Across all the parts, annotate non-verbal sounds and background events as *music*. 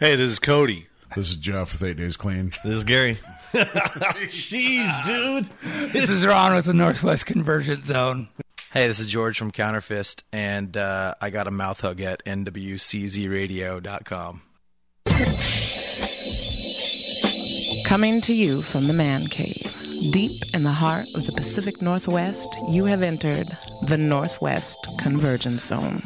Hey, this is Cody. This is Jeff with Eight Days Clean. This is Gary. *laughs* Jeez, dude. This is Ron with the Northwest Convergence Zone. Hey, this is George from Counterfist, and uh, I got a mouth hug at nwczradio.com. Coming to you from the Man Cave, deep in the heart of the Pacific Northwest, you have entered the Northwest Convergence Zone.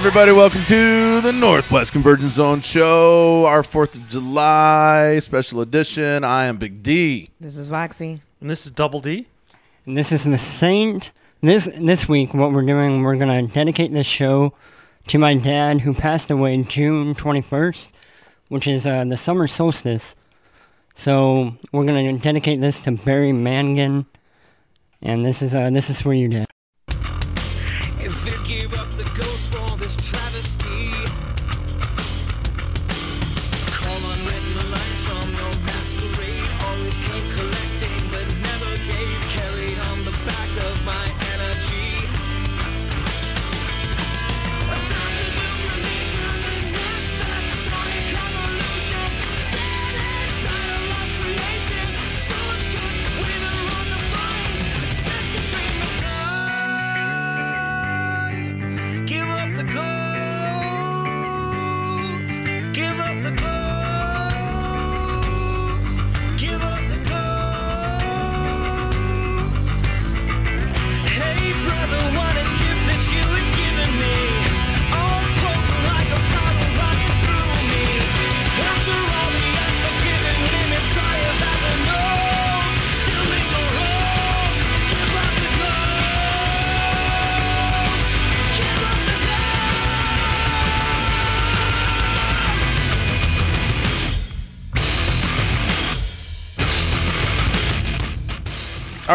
Everybody, welcome to the Northwest Convergence Zone Show, our 4th of July special edition. I am Big D. This is Roxy. And this is Double D. And this is the Saint. This this week, what we're doing, we're gonna dedicate this show to my dad, who passed away June twenty first, which is uh, the summer solstice. So we're gonna dedicate this to Barry Mangan, and this is uh, this is for you, Dad. The ghost for this travesty,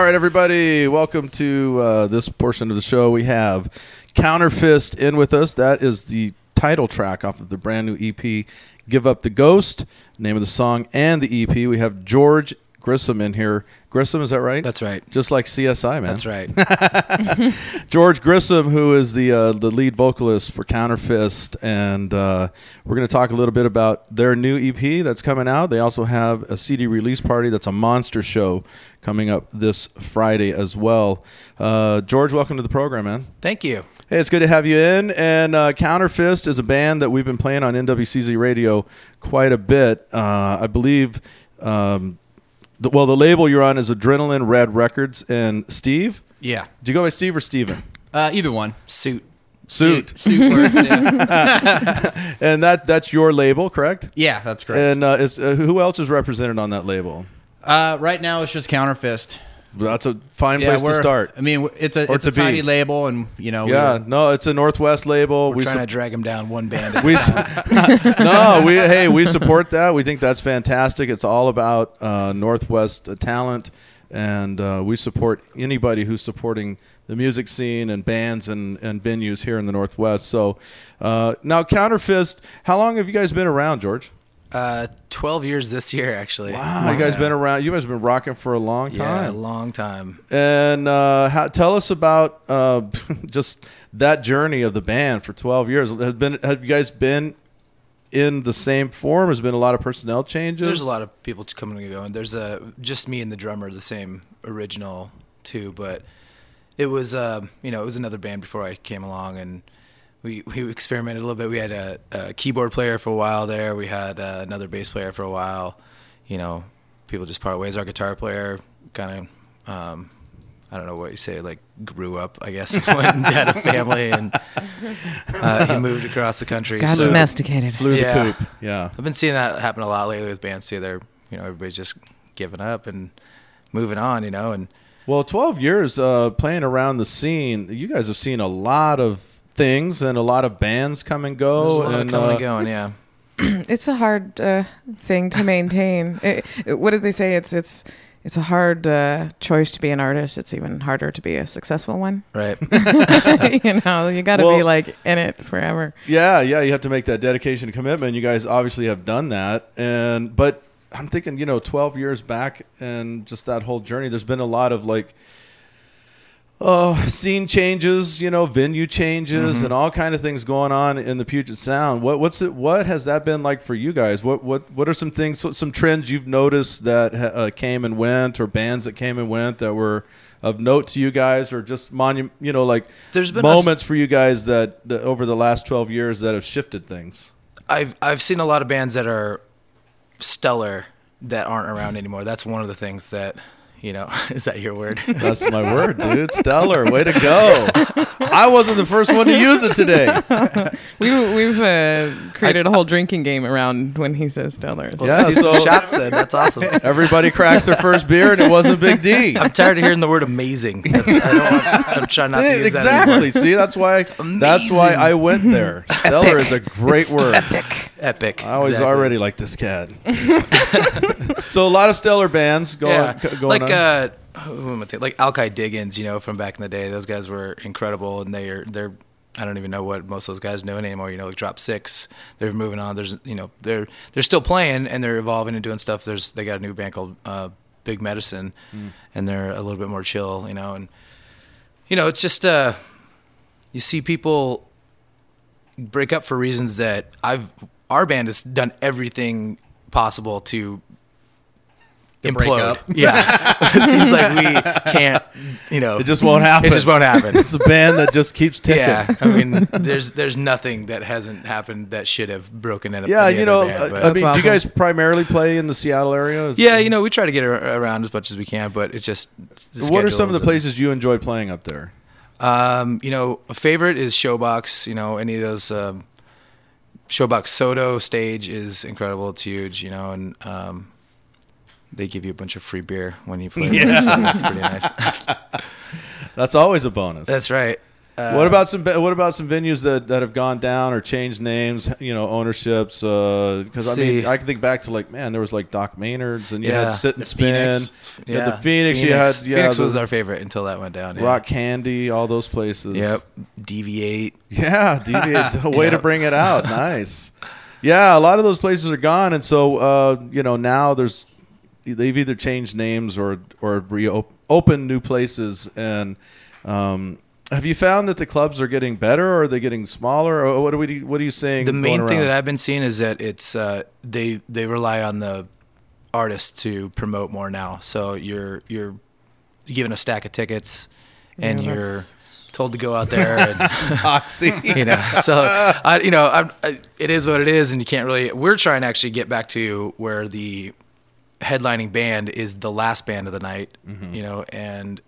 right, everybody, welcome to uh, this portion of the show. We have Counterfist in with us. That is the title track off of the brand new EP, Give Up the Ghost, name of the song, and the EP. We have George Grissom in here. Grissom, is that right? That's right. Just like CSI, man. That's right. *laughs* George Grissom, who is the uh, the lead vocalist for Counterfist, and uh, we're going to talk a little bit about their new EP that's coming out. They also have a CD release party that's a monster show coming up this Friday as well. Uh, George, welcome to the program, man. Thank you. Hey, it's good to have you in. And uh, Counterfist is a band that we've been playing on NWCZ Radio quite a bit. Uh, I believe. Um, the, well, the label you're on is Adrenaline Red Records. And Steve, Yeah. do you go by Steve or Steven? Uh, either one. Suit. Suit. Suit works. Yeah. *laughs* And that that's your label, correct? yeah, that's correct. And uh, is uh, who else is represented on that label? Uh, right now, it's just Counterfist. That's a fine Yeah, place to start. I mean, it's a Or it's a to be. tiny label, and you know, Yeah, no, it's a Northwest label. We're we trying sup- to drag them down one band. *laughs* we time. s- *laughs* *laughs* no, we hey, we support that. We think that's fantastic. It's all about uh, Northwest uh, talent, and uh, we support anybody who's supporting the music scene and bands and, and venues here in the Northwest. So uh, now, Counterfist, how long have you guys been around, George? Uh, 12 years this year, actually. Wow, you guys been around. You guys have been rocking for a long time. Yeah, a long time. And uh, how, tell us about uh, *laughs* just that journey of the band for 12 years. Has been have you guys been in the same form? Has been a lot of personnel changes. There's a lot of people coming and going. There's a just me and the drummer, the same original two, but it was uh, you know it was another band before I came along, and we we experimented a little bit. We had a, a keyboard player for a while there. We had uh, another bass player for a while. You know, people just part ways. Our guitar player kind of, um, I don't know what you say, like grew up, I guess, *laughs* when he had a family and uh, he *laughs* moved across the country. Got so domesticated. Flew Yeah. the coop. Yeah. I've been seeing that happen a lot lately with bands too. They're, you know, everybody's just giving up and moving on, you know, and Well, 12 years uh, playing around the scene, you guys have seen a lot of things and a lot of bands come and there's go. a lot and, of coming uh, and going. Yeah. *clears throat* It's a hard uh, thing to maintain. *laughs* It- it- what did they say? It's it's it's a hard uh, choice to be an artist. It's even harder to be a successful one. Right. *laughs* you know, you got to Well- be like in it forever. Yeah, yeah, you have to make that dedication and commitment. You guys obviously have done that, and but I'm thinking, you know, 12 years back and just that whole journey. There's been a lot of like, uh, scene changes, you know, venue changes, and all kind of things going on in the Puget Sound. What what's it? What has that been like for you guys? What what what are some things, some trends you've noticed that uh, came and went, or bands that came and went that were of note to you guys, or just monument, you know, like There's been a- moments for you guys that, that over the last 12 years that have shifted things. I've I've seen a lot of bands that are stellar that aren't around anymore. That's one of the things that you know. *laughs* Is that your word? *laughs* That's my *laughs* word, dude. Stellar. Way to go. I wasn't the first one to use it today. We, we've uh, created a whole drinking game around when he says stellar. Let's Yeah, so- shots then. That's awesome. Everybody cracks their first beer and it wasn't Big D. I'm tired of hearing the word amazing. That's, I don't want, I'm trying not to use that anymore. exactly. See, that's why that's why. I went there. Stellar is a great It's word. Epic. Epic. I was Exactly. already like this cat. so a lot of stellar bands going, yeah. going like on. Uh, who am I thinking? Like Alki Diggins, you know, from back in the day. Those guys were incredible, and they are they're. I don't even know what most of those guys know anymore. You know, like Drop Six, they're moving on. There's, you know, they're they're still playing and they're evolving and doing stuff. There's they got a new band called uh, Big Medicine, and they're a little bit more chill, you know, and you know, it's just uh, you see people break up for reasons that I've our band has done everything possible to To break implode. up. Yeah, *laughs* it seems like we can't. You know, it just won't happen. It just won't happen. It's a band that just keeps ticking. yeah, I mean, there's there's nothing that hasn't happened that should have broken it. Yeah, you know, band, I- I mean, do you guys primarily play in the Seattle area? Is- yeah, you know, we try to get around as much as we can, but it's just. the What are some of the places you enjoy playing up there? Um, you know, a favorite is Showbox. You know, any of those um, Showbox SoDo stage is incredible. It's huge. You know, and um, they give you a bunch of free beer when you play. *laughs* there, so that's pretty nice. *laughs* That's always a bonus. that's right. Uh, what about some What about some venues that, that have gone down or changed names? You know, ownerships. Because I mean, I can think back to like, man, there was like Doc Maynard's, and you Yeah. had Sit and The Spin. Phoenix. You the Phoenix. You had yeah, Phoenix the was our favorite until that went down. Yeah. Rock Candy, all those places. Yep. Deviate. Yeah, *laughs* deviate. way to bring it out. Nice. Yeah, a lot of those places are gone, and so uh, you know now there's they've either changed names or or reopened new places. And um, have you found that the clubs are getting better, or are they getting smaller, or what are we what are you saying? The going main thing around? that I've been seeing is that it's uh, they they rely on the artists to promote more now. So you're you're given a stack of tickets, and Yeah, you're told to go out there and *laughs* *laughs* Oxy. you know so I, you know I'm, I, it is what it is and you can't really we're trying to actually get back to where the headlining band is the last band of the night mm-hmm. you know and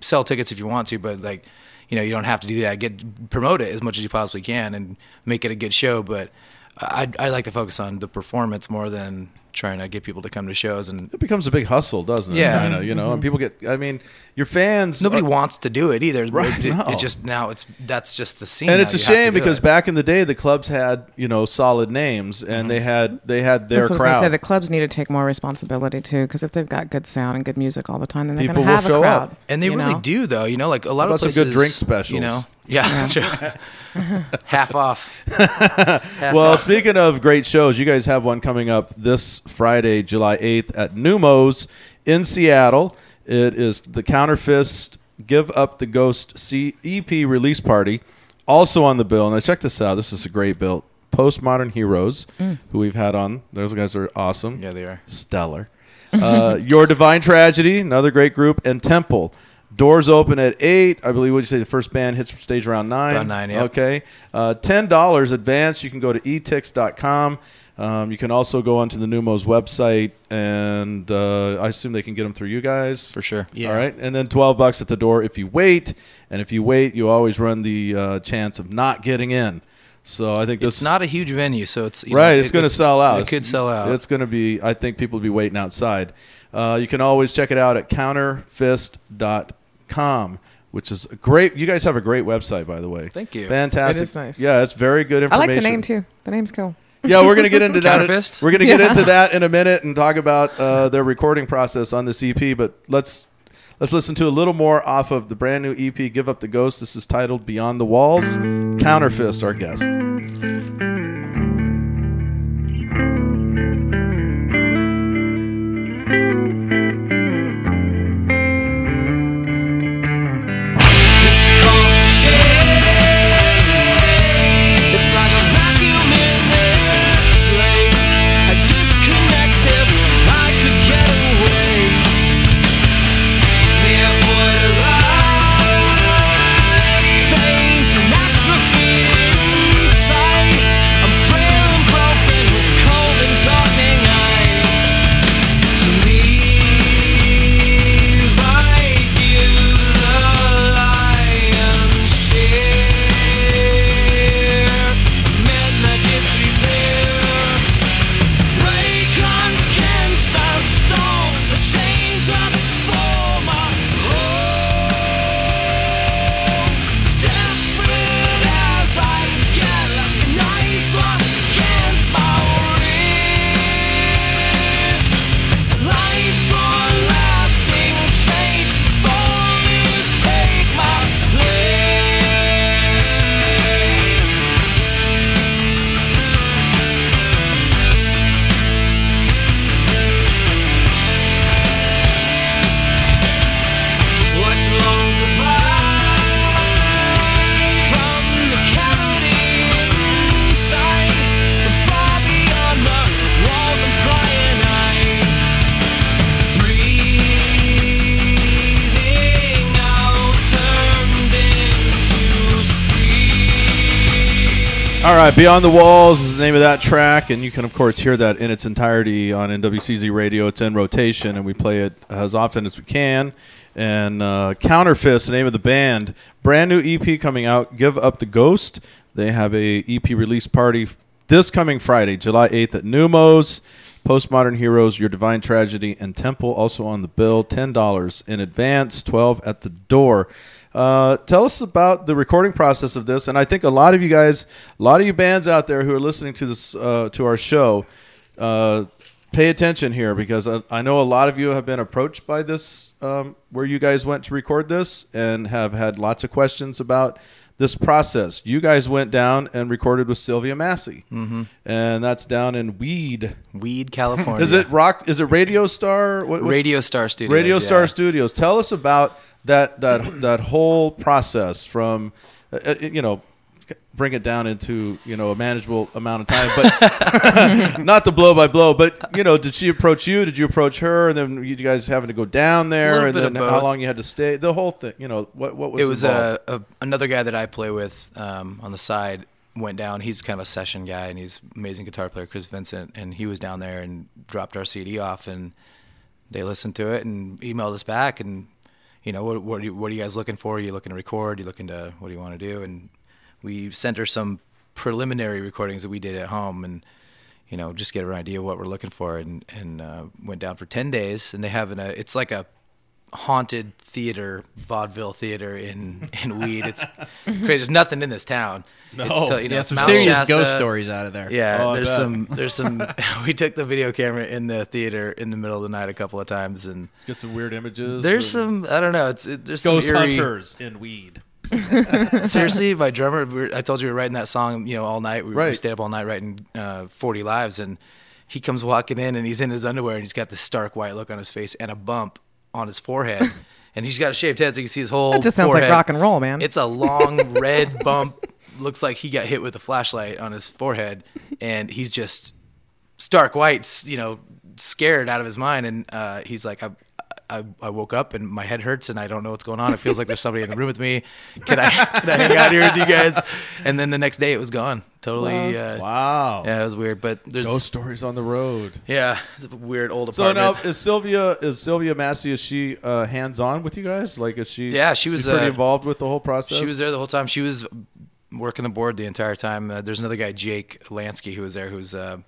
sell tickets if you want to but like you know you don't have to do that. Get promote it as much as you possibly can and make it a good show but I, I like to focus on the performance more than trying to get people to come to shows and it becomes a big hustle, doesn't it? Yeah. Kinda, you know, and people get. I mean, your fans. nobody are- wants to do it either Right, it, it- no. it just now it's that's just the scene and it's a You have to shame because it. back in the day, the clubs had you know solid names, and Mm-hmm. they had they had their That's what I was crowd. say. The clubs need to take more responsibility too, because if they've got good sound and good music all the time, then they're People going to will have show a crowd. up. And they really know? do, though. You know, like a lot How of about some good drink specials? You know, yeah, that's true. *laughs* Half off. Half Well, off. speaking of great shows, you guys have one coming up this Friday, July 8th at Neumos in Seattle. It is the Counterfist Give Up the Ghost C- EP release party. Also on the bill, and check this out. This is a great bill. Postmodern Heroes, who we've had on. Those guys are awesome. yeah, they are. stellar. Uh, Your Divine Tragedy, another great group, and Temple. Doors open at eight. I believe. Would you say the first band hits stage around nine? Around nine, yep. Okay. Uh, Ten dollars advance. You can go to etix.com. Um, you can also go onto the Neumos website, and uh, I assume they can get them through you guys For sure. Yeah. All right, and then twelve bucks at the door if you wait, and if you wait, you always run the uh, chance of not getting in. So I think this It's not a huge venue, so it's you know, right. It's it- going to sell out. It could sell out. It's going to be. I think people will be waiting outside. Uh, you can always check it out at counterfist.com, which is a great. You guys have a great website, by the way. Thank you. Fantastic. It is nice. Yeah, it's very good information. I like the name too. The name's cool. Yeah, we're gonna get into *laughs* that. Counterfist? We're gonna get Yeah. into that in a minute and talk about uh, their recording process on this EP. But let's let's listen to a little more off of the brand new EP, "Give Up the Ghost." This is titled "Beyond the Walls." Counterfist, our guest. Beyond the Walls is the name of that track, and you can of course hear that in its entirety on NWCZ Radio. It's in rotation, and we play it as often as we can. And uh, Counterfist, the name of the band, brand new EP coming out. Give up the ghost. They have a EP release party this coming Friday, July eighth at Neumos. Postmodern Heroes, Your Divine Tragedy, and Temple also on the bill. Ten dollars in advance, twelve at the door. Uh, tell us about the recording process of this, and I think a lot of you guys, a lot of you bands out there who are listening to this uh, to our show, uh, pay attention here because I, I know a lot of you have been approached by this um, where you guys went to record this and have had lots of questions about this process. You guys went down and recorded with Sylvia Massy, mm-hmm. and that's down in Weed. Weed, *laughs* California. Is it rock? Is it Radio Star? What, Radio Star Studios? Radio yeah. Star Studios. Tell us about that that that whole process from uh, uh, you know bring it down into you know a manageable amount of time, but *laughs* not the blow by blow. But you know, did she approach you? Did you approach her? And then you guys having to go down there, and then how long you had to stay? The whole thing. You know, what what was it was a, a another guy that I play with um, on the side went down. He's kind of a session guy and he's amazing guitar player, Chris Vincent, and he was down there and dropped our CD off and they listened to it and emailed us back and you know what what are you, what are you guys looking for? Are you looking to record? Are you looking to what do you want to do? And we sent her some preliminary recordings that we did at home and you know just get an idea of what we're looking for and and uh, went down for 10 days and they have an, a it's like a haunted theater, vaudeville theater in in Weed. It's crazy. There's nothing in this town. No, it's still, you know, Yeah, some Mount serious Shasta. ghost stories out of there. Yeah, Oh, there's some there's some. *laughs* we took the video camera in the theater in the middle of the night a couple of times, and Get some weird images. there's and some I don't know. It's it, there's ghost some eerie, hunters in weed. *laughs* Seriously, my drummer. We were, I told you we were writing that song, you know, all night. We, we stayed up all night writing uh, 40 lives, and he comes walking in, and he's in his underwear, and he's got this stark white look on his face and a bump on his forehead, *laughs* and he's got a shaved head, so you can see his whole. That just sounds like rock and roll, man. It's a long *laughs* red bump. Looks like he got hit with a flashlight on his forehead, and he's just stark white, you know, scared out of his mind. And uh, he's like, I, I, I woke up and my head hurts and I don't know what's going on. It feels like there's somebody in the room with me. *laughs* Can I, can I hang out here with you guys? And then the next day it was gone. Totally. Uh, Wow. Yeah, it was weird. But there's no stories on the road. yeah, it's a weird old apartment. So now is Sylvia is Sylvia Massy is she uh, hands on with you guys? Like is she? Yeah, she was, pretty uh, involved with the whole process. She was there the whole time. She was working the board the entire time. Uh, there's another guy, Jake Lansky, who was there. Who's uh,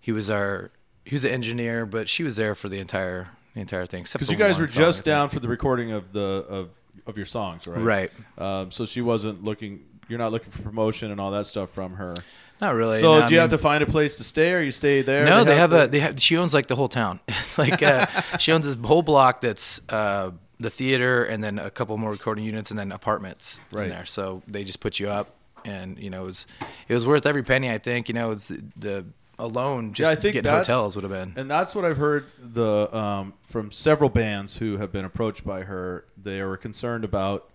he was our he was the engineer, but she was there for the entire the entire thing. because you guys were just down for the recording of the of, of your songs, right? Right. Um, so she wasn't looking. You're not looking for promotion and all that stuff from her. Not really. So no, I do you have mean- to find a place to stay, or you stay there? No, they have the- a they have. She owns like the whole town. *laughs* It's like uh, *laughs* she owns this whole block that's uh, the theater, and then a couple more recording units, and then apartments Right. in there. So they just put you up, and you know it was it was worth every penny. I think you know it's the alone just yeah, I think getting hotels would have been. and that's what I've heard the um, from several bands who have been approached by her. They were concerned about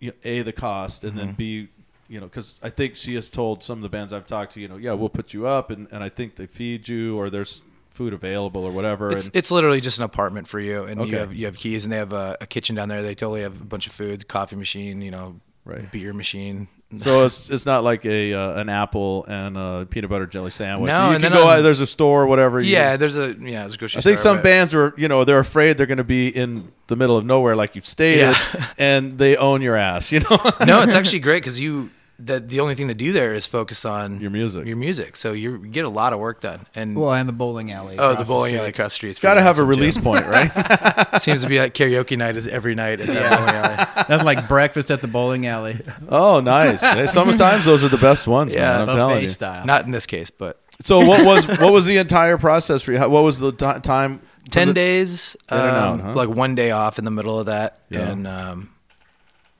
you know, a the cost, and Mm-hmm. then b you know because I think she has told some of the bands I've talked to, you know, yeah, we'll put you up, and, and I think they feed you or there's food available or whatever. It's, and it's literally just an apartment for you, and Okay. you have you have keys, and they have a, a kitchen down there. They totally have a bunch of food, coffee machine, you know, Right. beer machine. So it's it's not like a uh, an apple and a peanut butter jelly sandwich. No, you and can then go on- out, there's a store, whatever. you- Yeah, there's a yeah, there's a grocery I think store, some but- bands are, you know, they're afraid they're going to be in the middle of nowhere, like you've stated, Yeah. and they own your ass. You know, *laughs* no, it's actually great because you the the only thing to do there is focus on Your music. Your music, so you get a lot of work done. And Well, and the bowling alley. oh, the bowling street. alley across the street. got to pretty have a awesome, too. release point, right? *laughs* Seems to be like karaoke night is every night at that bowling alley. *laughs* That's like breakfast at the bowling alley. oh, nice. Hey, Sometimes those are the best ones, Yeah, man. I'm telling you. style. Not in this case, but So, what was what was the entire process for you? What was the ti time? ten the- days, In and out, um, huh? like one day off in the middle of that, Yeah. and um,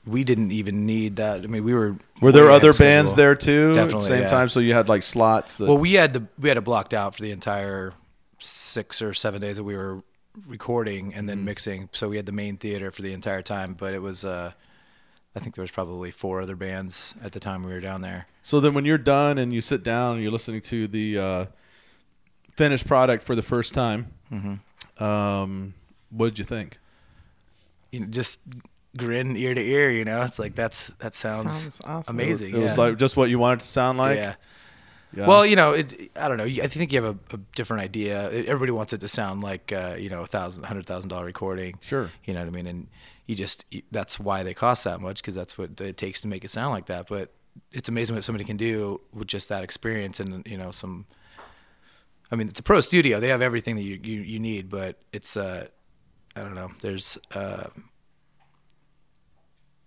we didn't even need that. I mean, we were. Were there other bands there too at the same yeah. time? So you had like slots. That, Well, we had the we had it blocked out for the entire six or seven days that we were recording and then Mm-hmm. mixing. So we had the main theater for the entire time, but it was uh, I think there was probably four other bands at the time we were down there. So then, when you're done and you sit down and you're listening to the uh, finished product for the first time, Mm-hmm. um, what did you think? You know, just grin ear to ear. You know, it's like that's that sounds, Sounds awesome. amazing. It was yeah. like just what you wanted to sound like. yeah. Yeah. Well, you know, it, I don't know. I think you have a, a different idea. Everybody wants it to sound like, uh, you know, a thousand, hundred thousand dollar recording. Sure. You know what I mean? And you just that's why they cost that much because that's what it takes to make it sound like that. But it's amazing what somebody can do with just that experience and you know some. I mean, it's a pro studio. They have everything that you you, you need, but it's uh, I don't know. There's uh.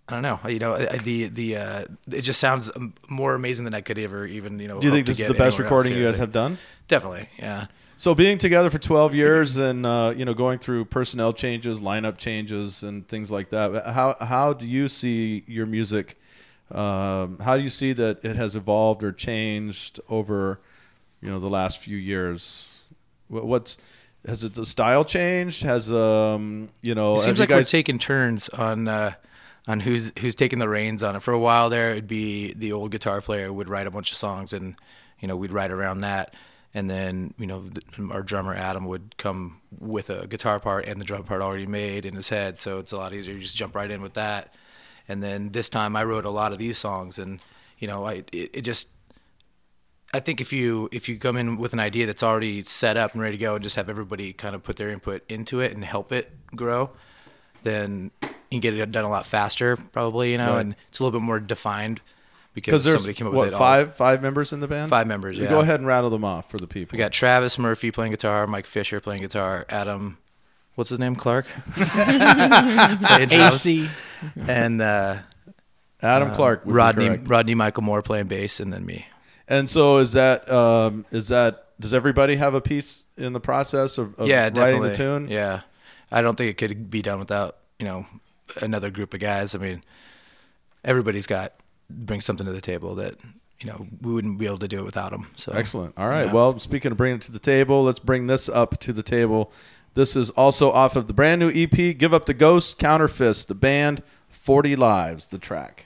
I don't know. You know, I- the the uh, it just sounds more amazing than I could ever even you know. do you think this is the best recording you guys have done? Definitely, yeah. So being together for 12 years and uh, you know going through personnel changes, lineup changes, and things like that. How how do you see your music? Um, how do you see that it has evolved or changed over you know the last few years? What, what's has it the style changed? Has um you know It seems like guys we're taking turns on uh, on who's who's taking the reins on it. For a while there, it'd be the old guitar player would write a bunch of songs, and you know we'd write around that. And then you know our drummer Adam would come with a guitar part and the drum part already made in his head, so it's a lot easier. You just jump right in with that. And then this time I wrote a lot of these songs, and you know I it, it just I think if you if you come in with an idea that's already set up and ready to go, and just have everybody kind of put their input into it and help it grow, then you can get it done a lot faster, probably. You know, Right. and it's a little bit more defined because because there's somebody came up what with it. all. five five members in the band? Five members, You yeah. Go ahead and rattle them off for the people. We got Travis Murphy playing guitar, Mike Fisher playing guitar, Adam, what's his name, Clark, *laughs* playing AC. and uh, Adam Clark, would Rodney correct. Rodney Michael Moore playing bass, and then me. And so is that um, is that does everybody have a piece in the process of, of yeah, writing definitely. the tune? Yeah, I don't think it could be done without you know another group of guys. I mean, everybody's got brings something to the table that you know we wouldn't be able to do it without them. So Excellent. All right. Yeah. Well, speaking of bringing it to the table, let's bring this up to the table. This is also off of the brand new EP, Give Up the Ghost, Counterfist, the band, 40 Lives, the track.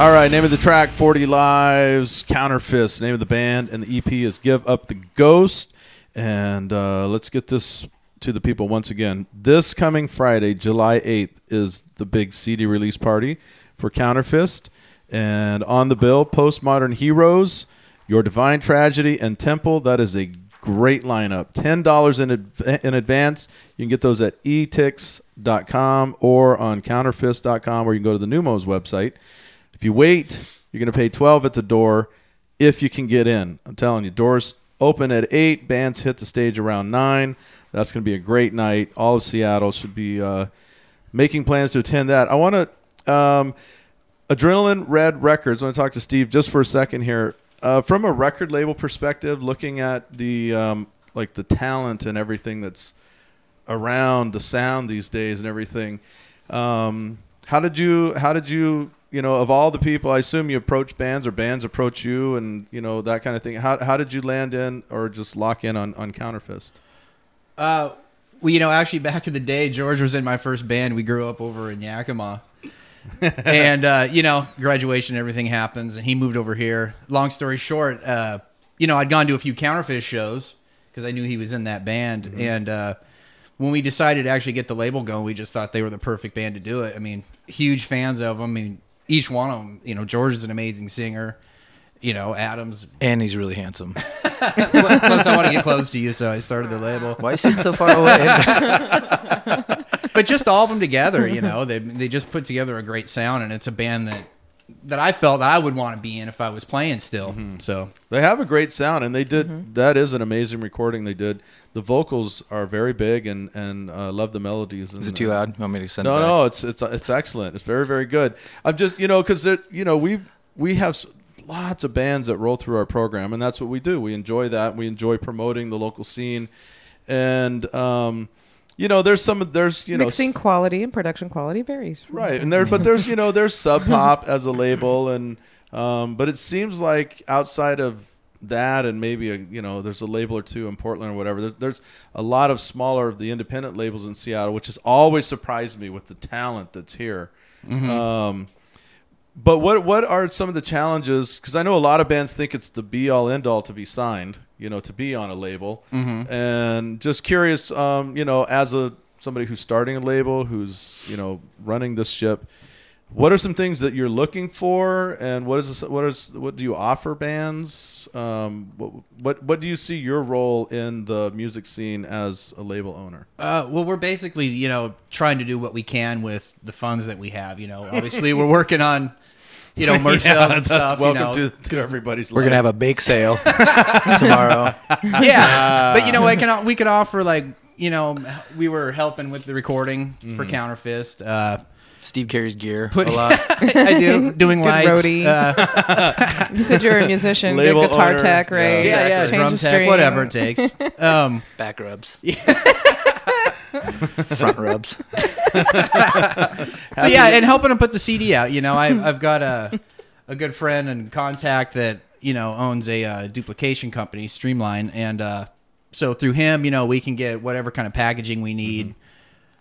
All right, name of the track 40 Lives, Counterfist. Name of the band and the EP is Give Up the Ghost. And uh, let's get this to the people once again. This coming Friday, July 8th, is the big CD release party for Counterfist. And on the bill, Postmodern Heroes, Your Divine Tragedy, and Temple. That is a great lineup. $10 in, adv- in advance. You can get those at etix.com or on counterfist.com, or you can go to the Neumos website. If you wait, you're going to pay 12 at the door if you can get in. I'm telling you, doors open at 8, bands hit the stage around 9. That's going to be a great night. All of Seattle should be uh, making plans to attend that. I want to um, Adrenaline Red Records. I want to talk to Steve just for a second here. Uh, from a record label perspective, looking at the um, like the talent and everything that's around the sound these days and everything. Um, how did you? How did you? You know, of all the people, I assume you approach bands or bands approach you, and you know that kind of thing. How, how did you land in or just lock in on on Counterfist? Uh, well, you know, actually, back in the day, George was in my first band. We grew up over in Yakima. *laughs* and, uh, you know, graduation, everything happens, and he moved over here. Long story short, uh, you know, I'd gone to a few Counterfist shows because I knew he was in that band. And uh, when we decided to actually get the label going, we just thought they were the perfect band to do it. I mean, huge fans of them. I mean, each one of them, you know, George is an amazing singer. You know, Adams. And he's really handsome. *laughs* Plus, I want to get close to you, so I started the label. Why you sitting so far away? *laughs* but just all of them together, you know, they they just put together a great sound, and it's a band that that I felt I would want to be in if I was playing still. So They have a great sound, and they did. that is an amazing recording they did. The vocals are very big, and and uh, love the melodies. And, Is it too loud? You want me to send No, it no, it's it's it's excellent. It's very very good. I'm just you know because you know we we have lots of bands that roll through our program, and that's what we do. We enjoy that. We enjoy promoting the local scene, and um, you know there's some there's you know Mixing quality and production quality varies. right and there but there's you know there's sub *laughs* pop as a label and um, but it seems like outside of that and maybe a you know there's a label or two in portland or whatever there's, there's a lot of smaller of the independent labels in seattle which has always surprised me with the talent that's here um, but what what are some of the challenges? Because i know a lot of bands think it's the be all end all to be signed you know to be on a label. And just curious um, you know as a somebody who's starting a label who's you know running this ship what are some things that you're looking for? And what is this, what is what do you offer bands? Um, what, what what do you see your role in the music scene as a label owner? Uh, well, we're basically, you know, trying to do what we can with the funds that we have. You know, obviously, we're working on, you know, *laughs* merch sales and stuff. welcome you know. to, to everybody's We're life. gonna have a bake sale *laughs* tomorrow. *laughs* yeah, but you know, I can we could offer like, you know, we were helping with the recording for Mm-hmm. Counterfist. Uh, Steve carries gear Put- a lot. I do doing Good lights. roadie. Uh, You said you're a musician, good guitar owner. tech, right? yeah, yeah, Change drum the tech, whatever it takes. Um, Back rubs. *laughs* Front rubs. so yeah, and helping them put the CD out. You know, I've I've got a a good friend and contact that you know owns a uh, duplication company, Streamline, and uh, so through him, you know, we can get whatever kind of packaging we need,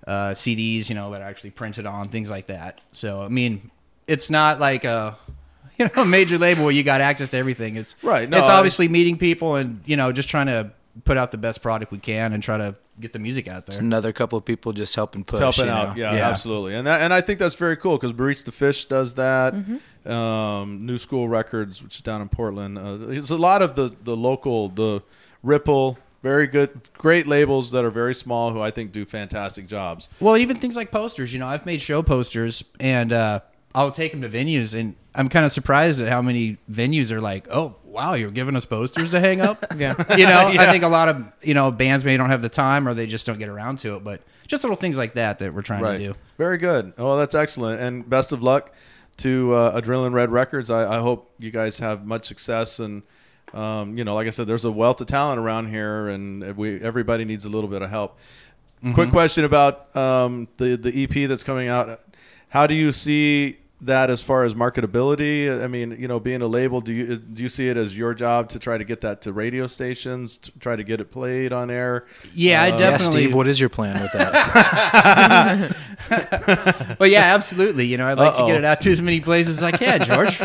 uh, CDs, you know, that are actually printed on things like that. So I mean, it's not like a *laughs* you know major label where you got access to everything. It's Right, no, it's I- obviously meeting people and you know just trying to put out the best product we can and try to get the music out there. Another couple of people just helping push. It's helping you know? out. Yeah, absolutely. And that, and I think that's very cool because Barista the Fish does that. Um, New School Records, which is down in Portland. Uh, there's a lot of the the local the Ripple. Very good, great labels that are very small who I think do fantastic jobs. Well, even things like posters. You know, I've made show posters, and uh, I'll take them to venues, and I'm kind of surprised at how many venues are like, "Oh, wow, you're giving us posters to hang up." *laughs* Yeah. you know, I *laughs* think a lot of you know bands maybe don't have the time, or they just don't get around to it. But just little things like that that we're trying to do. Very good. Oh, that's excellent. And best of luck to uh, Adrenaline Red Records. I, I hope you guys have much success. And, um, you know, like I said, there's a wealth of talent around here, and we everybody needs a little bit of help. Quick question about um, the, the EP that's coming out. How do you see that as far as marketability? I mean, you know, being a label, do you do you see it as your job to try to get that to radio stations, to try to get it played on air? Yeah, I Yeah, definitely. Steve, what is your plan with that? *laughs* Well, yeah, absolutely. You know, I'd like Uh-oh. to get it out to as many places as I can, George.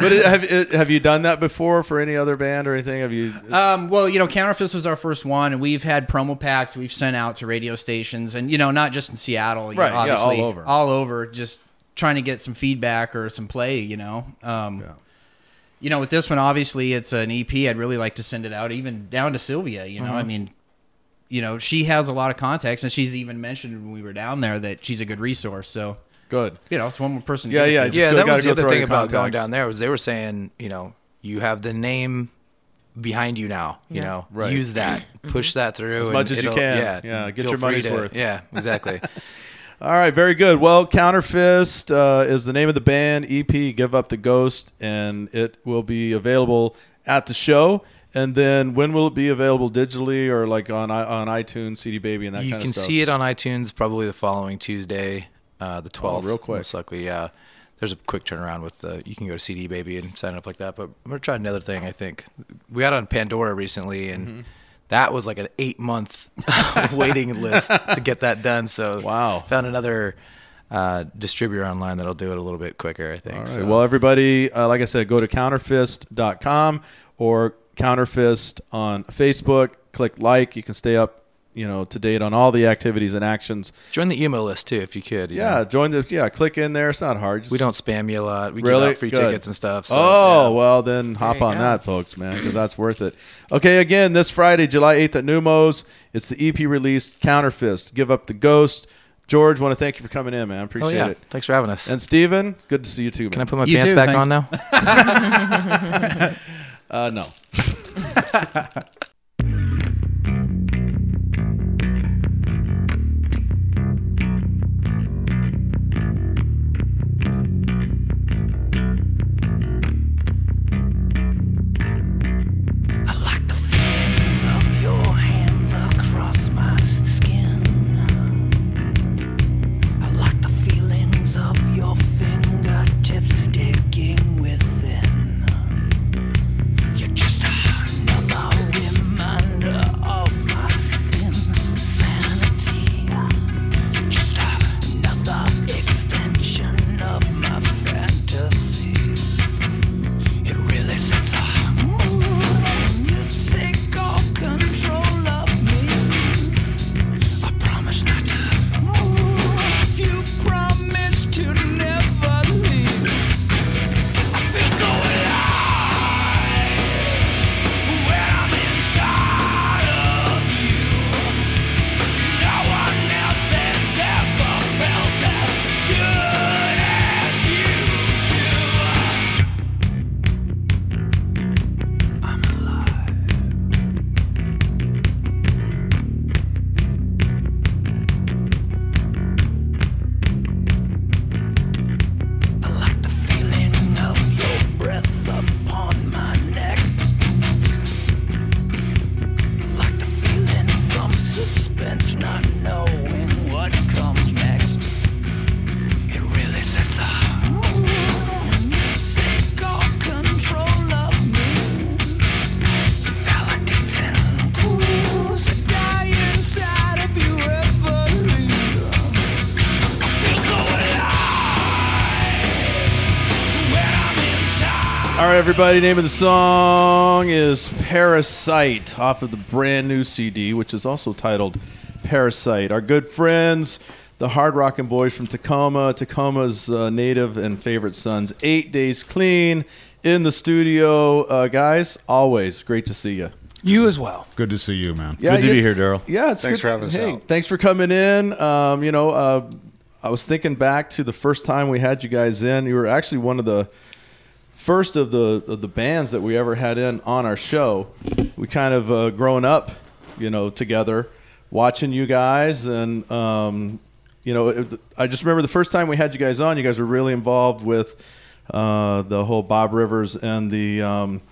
But have have you done that before for any other band or anything? Have you? Um, well, you know, Counterfist was our first one, and we've had promo packs we've sent out to radio stations, and you know, not just in Seattle, you know, Right, yeah, all over. all over, just trying to get some feedback or some play. You know, um, you know, with this one, obviously, it's an EP. I'd really like to send it out, even down to Sylvia. You know, Uh-huh. I mean, you know, she has a lot of context, and she's even mentioned when we were down there that she's a good resource. So, Good. you know, it's one more person. Yeah, yeah, yeah, that was the other thing your about going down there was they were saying, you know, you have the name behind you now. You Yeah. know, Right. use that, *clears throat* push that through As and much as you can. Yeah, Yeah, get your money's to- worth. Yeah, exactly. *laughs* All right, very good. Well, Counterfist uh, is the name of the band EP. Give up the ghost, and it will be available at the show. And then when will it be available digitally or like on on iTunes, CD Baby, and that you kind can of stuff? see it on iTunes probably the following Tuesday, uh, the 12th. Oh, real quick. Most likely, yeah. There's a quick turnaround with the. You can go to CD Baby and sign up like that. But I'm gonna try another thing. I think we got on Pandora recently, and Mm-hmm. That was like an eight month *laughs* waiting list to get that done. So Wow. found another uh, distributor online that'll do it a little bit quicker. I think. Right. So, Well, everybody, uh, like I said, go to counterfist.com or counterfist on Facebook. Click like. You can stay up, you know, to date on all the activities and actions. join the email list too if you could. you Yeah, know. join the. Yeah, click in there. It's not hard. Just We don't spam you a lot. We Really? give out free Good. tickets and stuff. So, oh yeah. well, then hop on go. that, folks, man, because that's worth it. Okay, again, this Friday, July eighth at Neumos, it's the EP release Counterfist. Give up the ghost. George, want to thank you for coming in, man. Oh Appreciate yeah. it. Thanks for having us. And Steven, it's good to see you too, man. Can I put my You pants too, back thanks. on now? *laughs* *laughs* *laughs* uh, no. All right, everybody. Name of the song is Parasite off of the brand new CD, which is also titled Parasite. Our good friends, the Hard Rockin' Boys from Tacoma, Tacoma's uh, native and favorite sons, Eight Days Clean in the studio. Uh, guys, always great to see you. You as well. Good to see you, man. Yeah, Good to be here, Daryl. Yeah, it's Thanks good. for having us Hey, out. thanks for coming in. Um, you know, uh, I was thinking back to the first time we had you guys in. You were actually one of the first of the of the bands that we ever had in on our show. We kind of uh, grown up, you know, together, watching you guys, and um, you know, it, I just remember the first time we had you guys on. You guys were really involved with uh, the whole Bob Rivers and the. Um,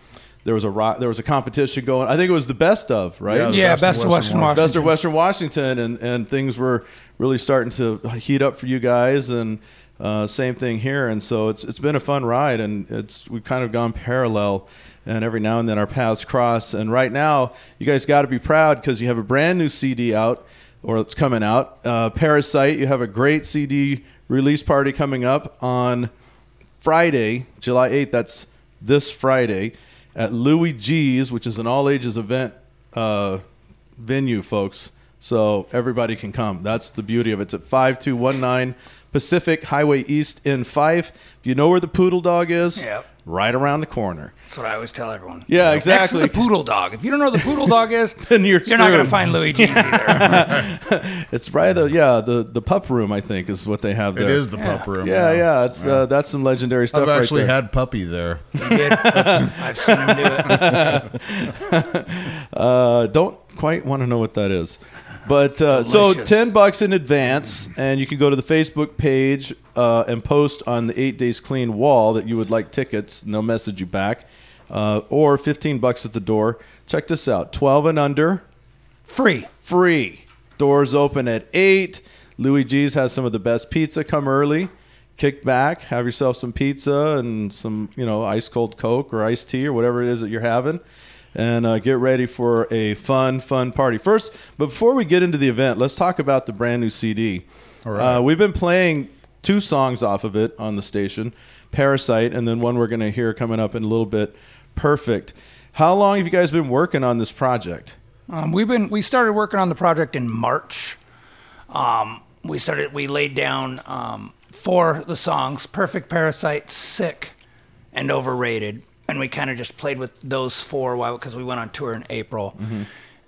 there was a rock, there was a competition going. I think it was the best of right. Yeah, Yeah, best of best of Western Western Washington. Best of Western Washington, and, and things were really starting to heat up for you guys, and uh, same thing here. And so it's it's been a fun ride, and it's we've kind of gone parallel, and every now and then our paths cross. And right now, you guys got to be proud because you have a brand new CD out or it's coming out. Uh, Parasite, you have a great CD release party coming up on Friday, July 8th. That's this Friday at Louie G's, which is an all ages event uh, venue, folks. So everybody can come. That's the beauty of it. It's at 5219 Pacific Highway East in Fife. If you know where the Poodle Dog is, Yep. right around the corner. That's what I always tell everyone. Yeah, Next to exactly. the poodle dog. If you don't know where the poodle dog is, *laughs* Then you're not going to screwed. find Louie G's either. *laughs* It's right the yeah the the pup room I think is what they have It there. is the pup room. Yeah, yeah. It's Uh, that's some legendary stuff. I've right actually there. had puppy there. He did. I've seen him do it. *laughs* Uh, don't quite want to know what that is. But uh, so ten bucks in advance, and you can go to the Facebook page uh, and post on the Eight Days Clean wall that you would like tickets, and they'll message you back. Uh, or fifteen bucks at the door. Check this out: twelve and under, Free. free. Doors open at eight. Louie G's has some of the best pizza. Come early, kick back, have yourself some pizza and some you know ice cold Coke or iced tea or whatever it is that you're having, and uh, get ready for a fun, fun party. First, but before we get into the event, let's talk about the brand new CD. All right. Uh, we've been playing two songs off of it on the station, "Parasite," and then one we're going to hear coming up in a little bit, "Perfect." How long have you guys been working on this project? Um, we've been we started working on the project in March. Um, we started we laid down um, for the songs "Perfect," "Parasite," "Sick," and "Overrated," and we kind of just played with those four while because we went on tour in April,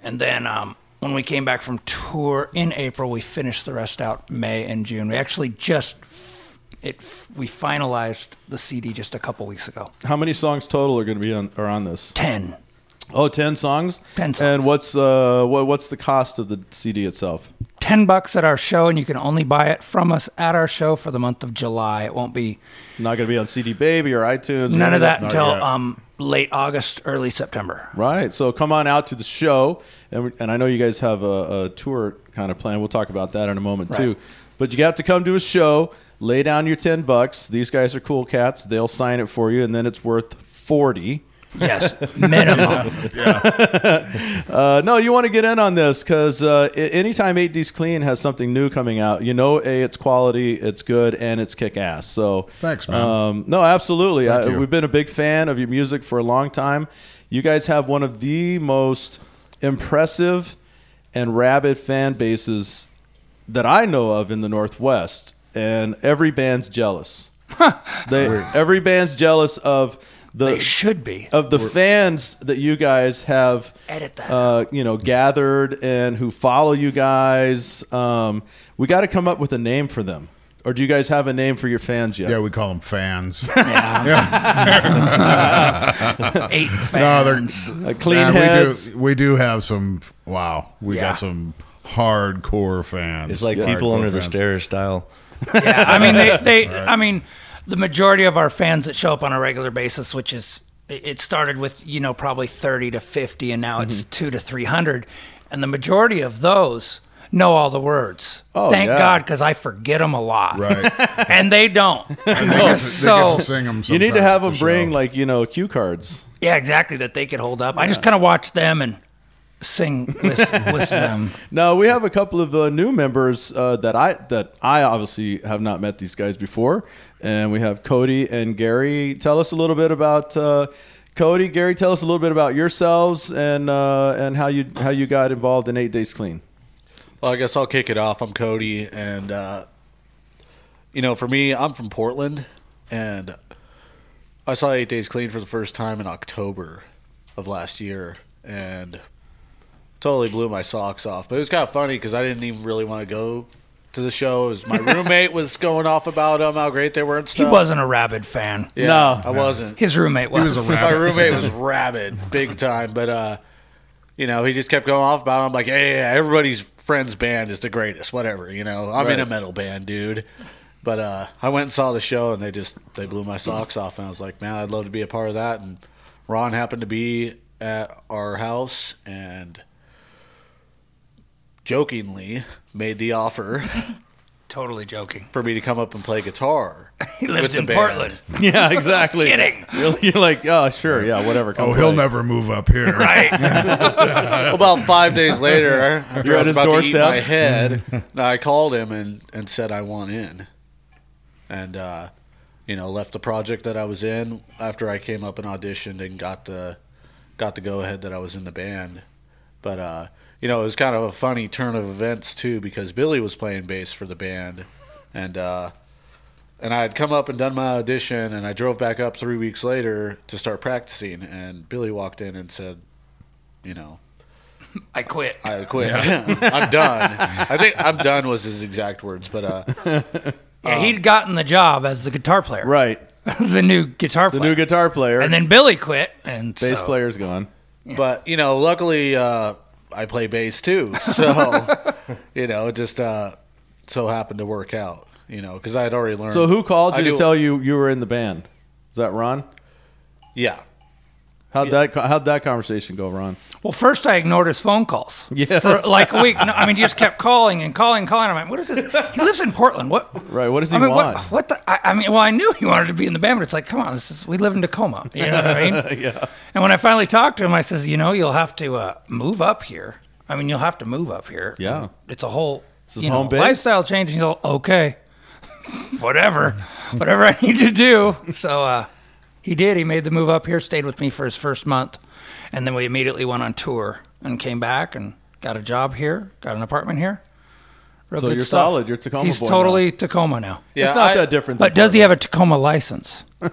and then um, when we came back from tour in April, we finished the rest out May and June. We actually just it we finalized the CD just a couple weeks ago. How many songs total are going to be on are on this? Ten. Oh, 10 songs. 10 songs. And what's uh what, what's the cost of the CD itself? 10 bucks at our show and you can only buy it from us at our show for the month of July. It won't be Not going to be on CD Baby or iTunes. none any of that Not until um, late August, early September. Right. So come on out to the show, and we, and I know you guys have a, a tour kind of plan. We'll talk about that in a moment too. But you got to come to a show, lay down your ten bucks. These guys are cool cats. They'll sign it for you, and then it's worth forty. Yes, minimum. *laughs* Uh, no, you want to get in on this because uh, anytime Eight Days Clean has something new coming out, you know, A, it's quality, it's good, and it's kick ass. So Thanks, man. Um, no, absolutely. Thank I, you. we've been a big fan of your music for a long time. You guys have one of the most impressive and rabid fan bases that I know of in the Northwest, and every band's jealous. they, every band's jealous of the they should be. of the fans that you guys have Edit that uh, you know gathered and who follow you guys um, we got to come up with a name for them or do you guys have a name for your fans yet Yeah, we call them fans. *laughs* Eight fans. *laughs* no, they're. Uh, clean man, heads We do, we do have some. Wow, we Yeah. got some hardcore fans. It's like Hardcore people under the stairs style. yeah, I mean, they, they *laughs* I mean, the majority of our fans that show up on a regular basis, which is, it it started with, you know, probably 30 to 50, and now it's Mm-hmm. two to 300. And the majority of those know all the words. Oh, Thank yeah. God, because I forget them a lot. Right. *laughs* And they don't. they, get so, they get to sing them. you need to have them bring like you know cue cards yeah, exactly, that they could hold up. I just kind of watch them and sing with, with *laughs* them. now we have a couple of uh, new members uh, that I that I obviously have not met these guys before, and we have Cody and Gary. Tell us a little bit about uh, Cody, Gary. Tell us a little bit about yourselves and uh, and how you how you got involved in Eight Days Clean. Well, I guess I'll kick it off. I'm Cody, and uh, you know, for me, I'm from Portland, and I saw Eight Days Clean for the first time in October of last year, and totally blew my socks off. But it was kind of funny because I didn't even really want to go to the show. It my *laughs* roommate was going off about them, how great they were and stuff. He wasn't a rabid fan. Yeah, No. I wasn't. His roommate was. was a My roommate was *laughs* rabid, big time. But uh, you know, he just kept going off about. It. I'm like, hey, yeah, everybody's friend's band is the greatest. Whatever, you know. I'm in a metal band, dude. But uh, I went and saw the show, and they just they blew my socks off, and I was like, man, I'd love to be a part of that. And Ron happened to be at our house, and jokingly made the offer. Totally joking. for me to come up and play guitar. *laughs* He lived in. Portland. *laughs* Yeah, exactly. Kidding. You're, you're like, oh, sure, yeah, whatever. come Oh, he'll play." never move up here. *laughs* Right. About five days later, after You're I at was his about to eat doorstep? my head, I called him and, and said I want in, and uh, you know left the project that I was in after I came up and auditioned and got the got the go ahead that I was in the band. But uh, you know it was kind of a funny turn of events too because Billy was playing bass for the band, and uh, and I had come up and done my audition, and I drove back up three weeks later to start practicing, and Billy walked in and said, you know. *laughs* I quit. I quit. *laughs* I'm done. I think I'm done was his exact words, but uh, *laughs* Yeah, he'd gotten the job as the guitar player, Right. the new guitar The player. new guitar player. and then Billy quit, and bass so- player's gone. but you know, luckily uh, I play bass too, *laughs* so you know, it just uh, so happened to work out. You know, because I had already learned. So who called I you to do- tell you you were in the band? Was that Ron? Yeah, How'd that how'd that conversation go, Ron? Well, first I ignored his phone calls. Yeah, *laughs* For like a week. No, I mean, he just kept calling and calling and calling. I'm like, what is this? He lives in Portland. What? Right. What does he I mean, want? what? What the? I, I mean, well, I knew he wanted to be in the band, but it's like, come on, this is we live in Tacoma. You know what I mean? *laughs* yeah. And when I finally talked to him, I says, you know, you'll have to uh, move up here. I mean, you'll have to move up here. Yeah. It's a whole you know, lifestyle change. And he's all, okay, *laughs* whatever, whatever I need to do. So uh, he did. He made the move up here, stayed with me for his first month, and then we immediately went on tour and came back and got a job here, got an apartment here. Real So you're stuff. solid. You're Tacoma He's boy now. totally Tacoma now. yeah. it's not I- that different. Than But does he have a Tacoma license? *laughs*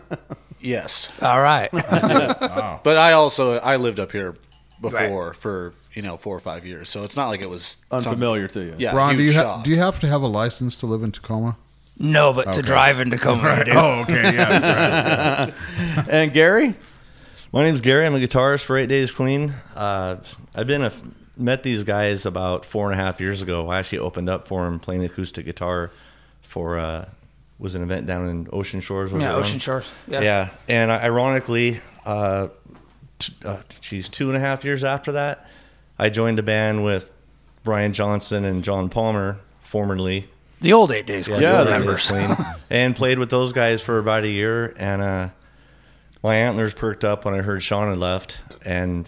Yes, All right. *laughs* but I also I lived up here before for you know four or five years, so it's not like it was some- unfamiliar to you? yeah, Ron, do you huge ha- do you have to have a license to live in Tacoma? No, but to Okay. drive in Tacoma, I do. Oh, okay, yeah. *laughs* And Gary, My name's Gary. I'm a guitarist for Eight Days Clean. Uh, I've been a, met these guys about four and a half years ago. I actually opened up for them playing acoustic guitar for uh, was an event down in Ocean Shores. Was Yeah, it, Ron? Ocean Shores. Yeah. Yeah, and ironically, uh, t- uh, geez, two and a half years after that, I joined a band with Brian Johnson and John Palmer, formerly The old eight days. Club Yeah, the members. Eight Days Clean, *laughs* and played with those guys for about a year. And uh, my antlers perked up when I heard Sean had left, and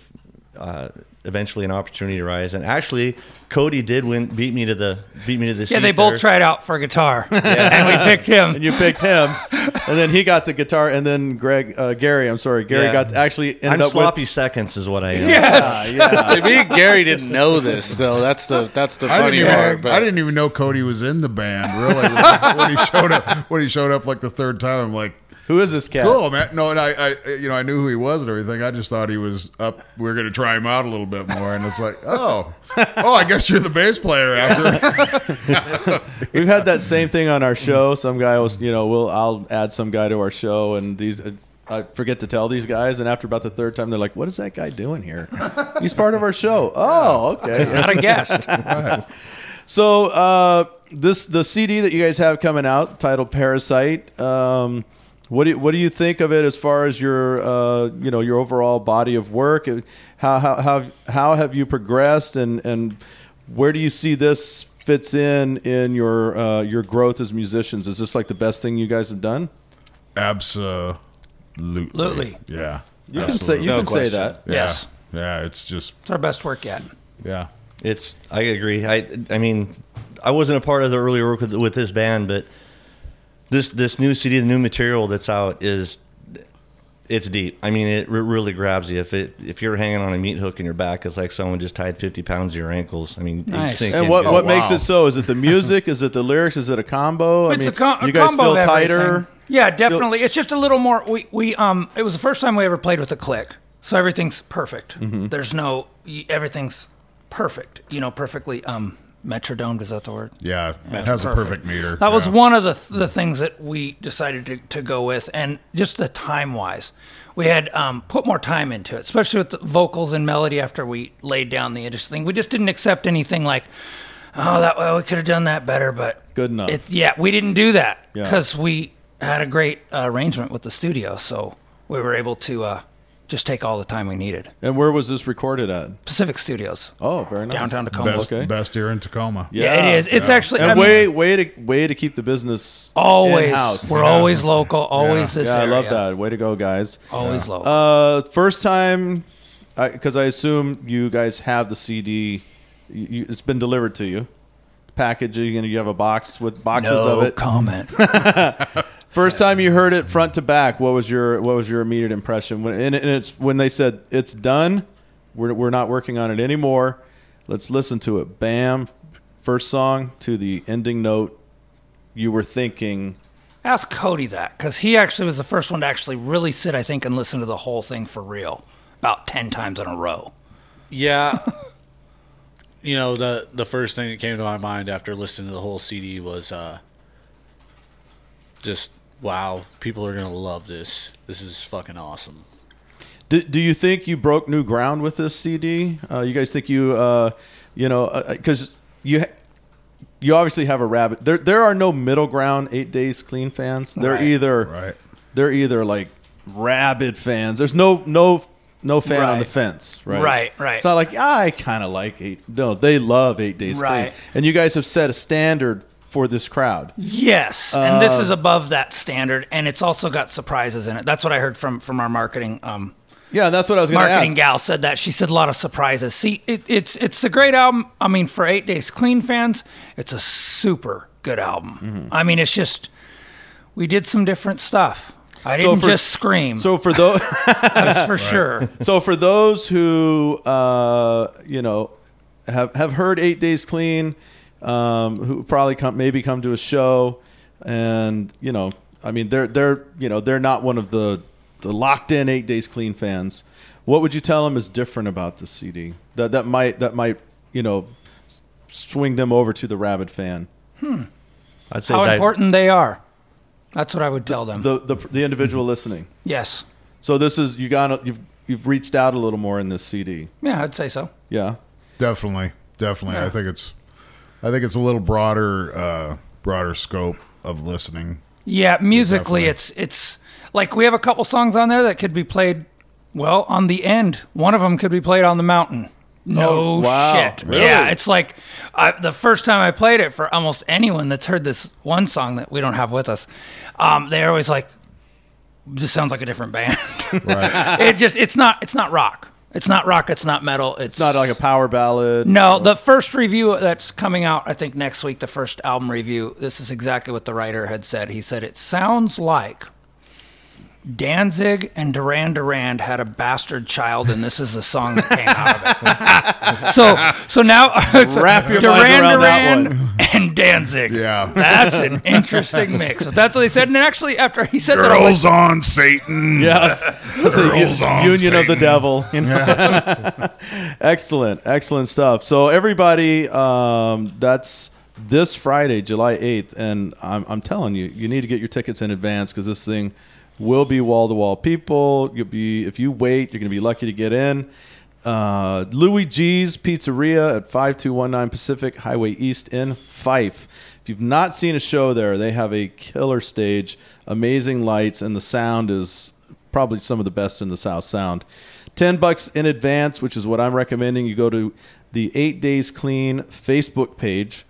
uh, eventually an opportunity arose. And actually, Cody did win, beat me to the beat me to the. Yeah, seat they both there. tried out for guitar, *laughs* *laughs* and we picked him. and you picked him, and then he got the guitar, and then Greg, uh, Gary, I'm sorry, Gary Yeah. got actually ended I'm up sloppy with. seconds, is what I am. Yes. I mean, Gary didn't know this though. That's the that's the I funny didn't, part. But I didn't even know Cody was in the band. Really, when, when he showed up, when he showed up like the third time, I'm like, Who is this cat? cool, man. No, and I, I, you know, I knew who he was and everything. I just thought he was up. We were going to try him out a little bit more, and it's like, oh, *laughs* oh, I guess you're the bass player after. *laughs* *laughs* We've had that same thing on our show. Some guy was, you know, we'll I'll add some guy to our show, and these I forget to tell these guys, and after about the third time, they're like, "What is that guy doing here? He's part of our show." Oh, okay. Not a guest. So uh, this the CD that you guys have coming out, titled "Parasite." Um, what do you, what do you think of it as far as your uh, you know your overall body of work? How how how how have you progressed, and and where do you see this fits in in your uh, your growth as musicians? Is this like the best thing you guys have done? Absolutely. Absolutely. Yeah. You can say you No can say that. Yeah. Yes. Yeah. It's just It's our best work yet. yeah. It's. I agree. I. I mean, I wasn't a part of the earlier work with, with this band, but this this new CD, the new material that's out is. It's deep. I mean, it re- really grabs you. If it if you're hanging on a meat hook in your back, it's like someone just tied 50 pounds to your ankles. I mean, Nice. sink And in what good. what makes it so? Is it the music? is it the lyrics? Is it a combo? I it's mean, a, com- a you guys combo feel tighter. everything. Yeah, definitely. It's just a little more. We we um. It was the first time we ever played with a click, so everything's perfect. Mm-hmm. There's no everything's perfect. You know, perfectly um metrodomed. Is that the word? Yeah. It has a perfect meter. That was one of the the things that we decided to, to go with, and just the time wise, we had um, put more time into it, especially with the vocals and melody. After we laid down the interesting thing, we just didn't accept anything like, oh, that well, we could have done that better, but Good enough. It, yeah, we didn't do that Yeah. because we had a great uh, arrangement with the studio, so we were able to uh, just take all the time we needed. And where was this recorded at? Pacific Studios. Oh, very nice. Downtown Tacoma. Best, Okay. best here in Tacoma. Yeah, it is. It's actually and I mean, way way to way to keep the business always in-house. we're always local, always Yeah. this yeah, I love that. Way to go, guys. Always local. Uh, first time, because I, assume you guys have the CD. You, you, it's been delivered to you, packaging, and you have a box with boxes no of it. comment. *laughs* *laughs* First time you heard it front to back, what was your what was your immediate impression? When and, and it's when they said it's done, we're we're not working on it anymore. Let's listen to it. Bam, first song to the ending note. You were thinking, Ask Cody that because he actually was the first one to actually really sit, I think, and listen to the whole thing for real about ten times in a row. Yeah. *laughs* you know, the the first thing that came to my mind after listening to the whole CD was uh just wow, people are going to love this. This is fucking awesome. Do, do you think you broke new ground with this CD? Uh, you guys think you, uh, you know, because you you obviously have a rabbit. There there are no middle ground eight days clean fans. They're Right. either Right. they're either like rabid fans. There's no no no fan on the fence. Right. Right, right. It's not like I kind of like eight. No, they love eight days clean. And you guys have set a standard for this crowd. Yes, and this is above that standard, and it's also got surprises in it. That's what I heard from from our marketing um, Yeah, that's what I was going to marketing ask. gal said that she said a lot of surprises. See, it, it's it's a great album. I mean, for Eight Days Clean fans, it's a super good album. Mm-hmm. I mean, it's just we did some different stuff. I So didn't for- just scream. So for those. *laughs* that's for sure. So for those who uh, you know have have heard Eight Days Clean, um, who probably come maybe come to a show, and you know, I mean, they're they're you know they're not one of the the locked in Eight Days Clean fans. What would you tell them is different about the CD that that might that might you know swing them over to the rabid fan? I'd say How that- important they are. That's what I would tell them. The the the individual listening. yes. So this is you got you've you've reached out a little more in this CD. Yeah, I'd say so. Yeah. Definitely, definitely. Yeah. I think it's, I think it's a little broader, uh, broader scope of listening. Yeah, musically, Definitely. it's it's like we have a couple songs on there that could be played. Well, on the end, one of them could be played on the mountain. No Oh, wow. shit. Really? Yeah, it's like I, the first time I played it for almost anyone that's heard this one song that we don't have with us. Um, they're always like, "This sounds like a different band." Right. *laughs* it just it's not it's not rock. It's not rock. It's not metal. It's, It's not like a power ballad. no, the first review that's coming out, I think next week, the first album review, this is exactly what the writer had said. He said, It sounds like Danzig and Duran Duran had a bastard child, and this is the song that came out of it. *laughs* so, so now *laughs* Wrap your Duran around that Duran and Danzig. Yeah. That's an interesting mix. So that's what he said. And actually, after he said that, I was Girls on Satan. Yes. *laughs* That's a Girls u- on union of the devil. you know? excellent, excellent stuff. So everybody, um, that's this Friday, July eighth, and I'm, I'm telling you, you need to get your tickets in advance because this thing will be wall to wall people. You'll be if you wait, you're going to be lucky to get in. Uh, Louie G's Pizzeria at 5219 Pacific Highway East in Fife. If you've not seen a show there, they have a killer stage, amazing lights, and the sound is probably some of the best in the South Sound. 10 bucks in advance, which is what I'm recommending. You go to the 8 Days Clean Facebook page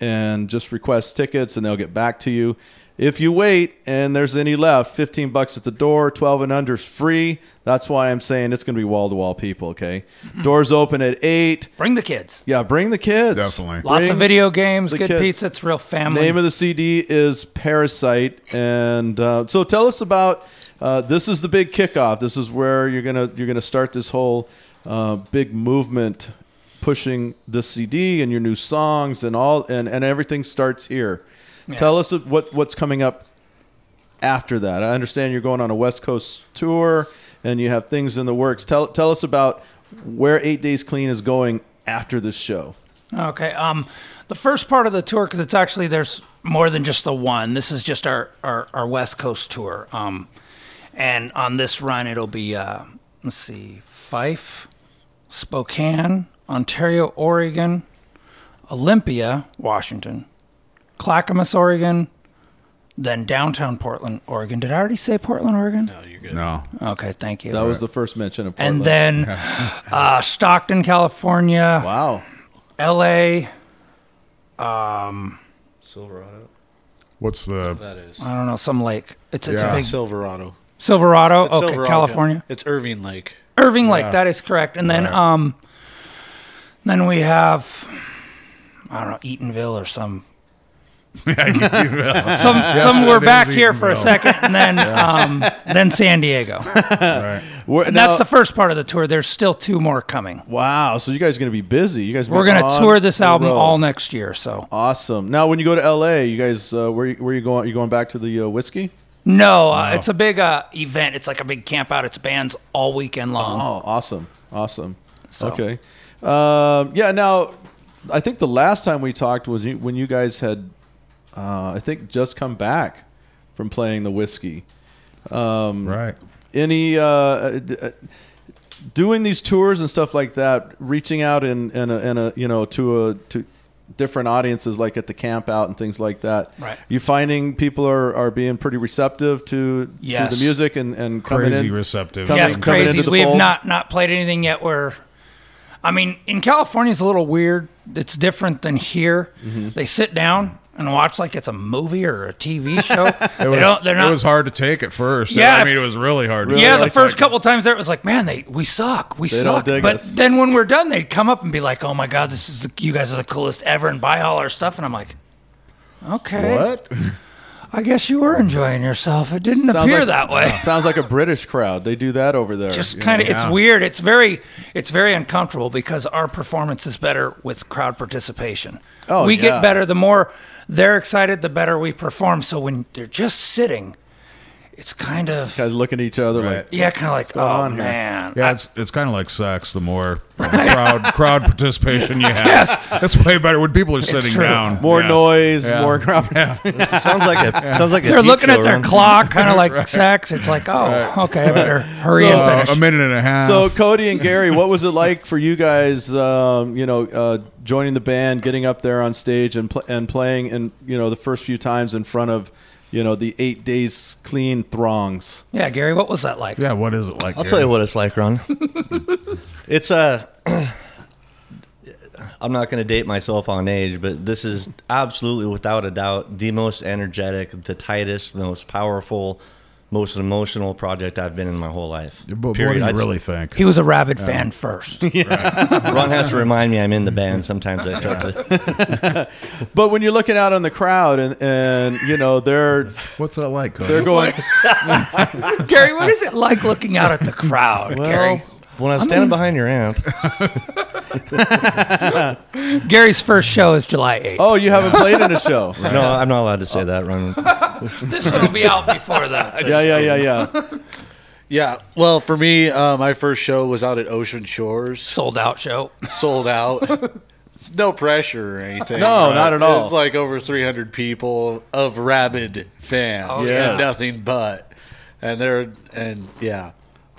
and just request tickets and they'll get back to you. If you wait and there's any left, 15 bucks at the door, 12 and under is free. That's why I'm saying it's going to be wall to wall people, okay? Doors open at 8. bring the kids. Yeah, bring the kids. Definitely. Lots Bring of video games, the good kids. pizza. It's real family. Name of the CD is Parasite, and uh, so tell us about. Uh, this is the big kickoff. This is where you're gonna you're gonna start this whole uh, big movement, pushing the CD and your new songs and all, and, and everything starts here. Tell us what what's coming up after that. I understand you're going on a West Coast tour and you have things in the works. Tell tell us about where Eight Days Clean is going after this show. Okay. Um, the first part of the tour, because it's actually there's more than just the one. This is just our our, our West Coast tour. Um, and on this run, it'll be uh, let's see, Fife, Spokane, Ontario, Oregon, Olympia, Washington, Clackamas, Oregon, then downtown Portland, Oregon. Did I already say Portland, Oregon? No, you're good. No. Okay, thank you. That was the first mention of Portland. and then *laughs* uh, Stockton, California, wow, L.A. Um, Silverado. What's the? That is. I don't know, some lake. It's it's Yeah. a big Silverado. Silverado. It's okay, Silverado, California. It's Irvine Lake. Irvine Lake, Yeah. that is correct. And then Right. um then we have I don't know, Eatonville or some *laughs* Yeah, some Yes, some we're back here for a second and then *laughs* um then San Diego. *laughs* right. And now- that's the first part of the tour. There's still two more coming. wow. So you guys are gonna be busy. You guys We're going gonna tour this album all next year, so Awesome. Now, when you go to LA, you guys, uh, where where you going? You going back to the uh, whiskey? no, uh, it's a big uh, event. It's like a big camp out. It's bands all weekend long. Oh, awesome, awesome. So- Okay. Um, yeah. Now, I think the last time we talked was when you guys had, uh, I think, just come back from playing the whiskey. Um, Right. Any uh, uh, doing these tours and stuff like that, reaching out in in a, in a you know to a to different audiences like at the camp out and things like that. Right. You finding people are, are being pretty receptive to to the music and and coming Crazy in. receptive. Coming- yes, coming into crazies. We have not not played anything yet. Where, I mean, in California, it's a little weird. It's different than here. Mm-hmm. They sit down and watch like it's a movie or a TV *laughs* show. It was. They're not. it was hard to take at first. Yeah, I mean, it was really hard. To yeah, take. the It's first like- couple times there, it was like, man, they we suck, we They don't suck. dig But us. then when we're done, they'd come up and be like, oh my god, this is the, you guys are the coolest ever, and buy all our stuff. And I'm like, okay, What? *laughs* I guess you were enjoying yourself. It didn't Sounds appear like- that way. *laughs* Sounds like a British crowd. They do that over there. just kind of it's Yeah. weird it's very it's very uncomfortable because our performance is better with crowd participation Oh, we yeah. get better the more they're excited the better we perform. So when they're just sitting it's kind of guys looking at each other Right. like, yeah kind of like oh on here?" man Yeah, it's it's kind of like sex. The more *laughs* crowd crowd participation you have, it's way better when people are sitting true. down. more Yeah. noise, Yeah. more crowd. Sounds like a *laughs* sounds like a they're peep looking show, at their Ron. clock kind of *laughs* like sex it's like oh okay i better hurry So, and finish a minute and a half. So Cody and Gary, what was it like for you guys? Um, you know, uh, joining the band, getting up there on stage and pl- and playing, and you know, the first few times in front of, you know, the eight days clean throngs. yeah gary what was that like yeah, what is it like? I'll Gary? tell you what it's like, Ron. *laughs* it's uh, a. *clears throat* I'm not going to date myself on age, but this is absolutely, without a doubt, the most energetic, the tightest, the most powerful, most emotional project I've been in my whole life. But what do you I'd- really think? he was a rabid fan first *laughs* *laughs* Ron has to remind me I'm in the band. Sometimes I start to. *laughs* But when you're looking out on the crowd and and you know they're What's that like? Cody? they're going. gary what is it like looking out at the crowd gary Well, when I was standing behind your amp, *laughs* gary's first show is july 8th Oh, you haven't played in a show. *laughs* no, I'm not allowed to say that, Ron. *laughs* this one will be out before that Yeah, yeah, yeah, yeah. Yeah. Well, for me, uh, my first show was out at Ocean Shores, sold out show sold out. It's no pressure or anything. No, but not at all. It's like over 300 people of rabid fans, Oh, and yes. nothing but. And they're and yeah,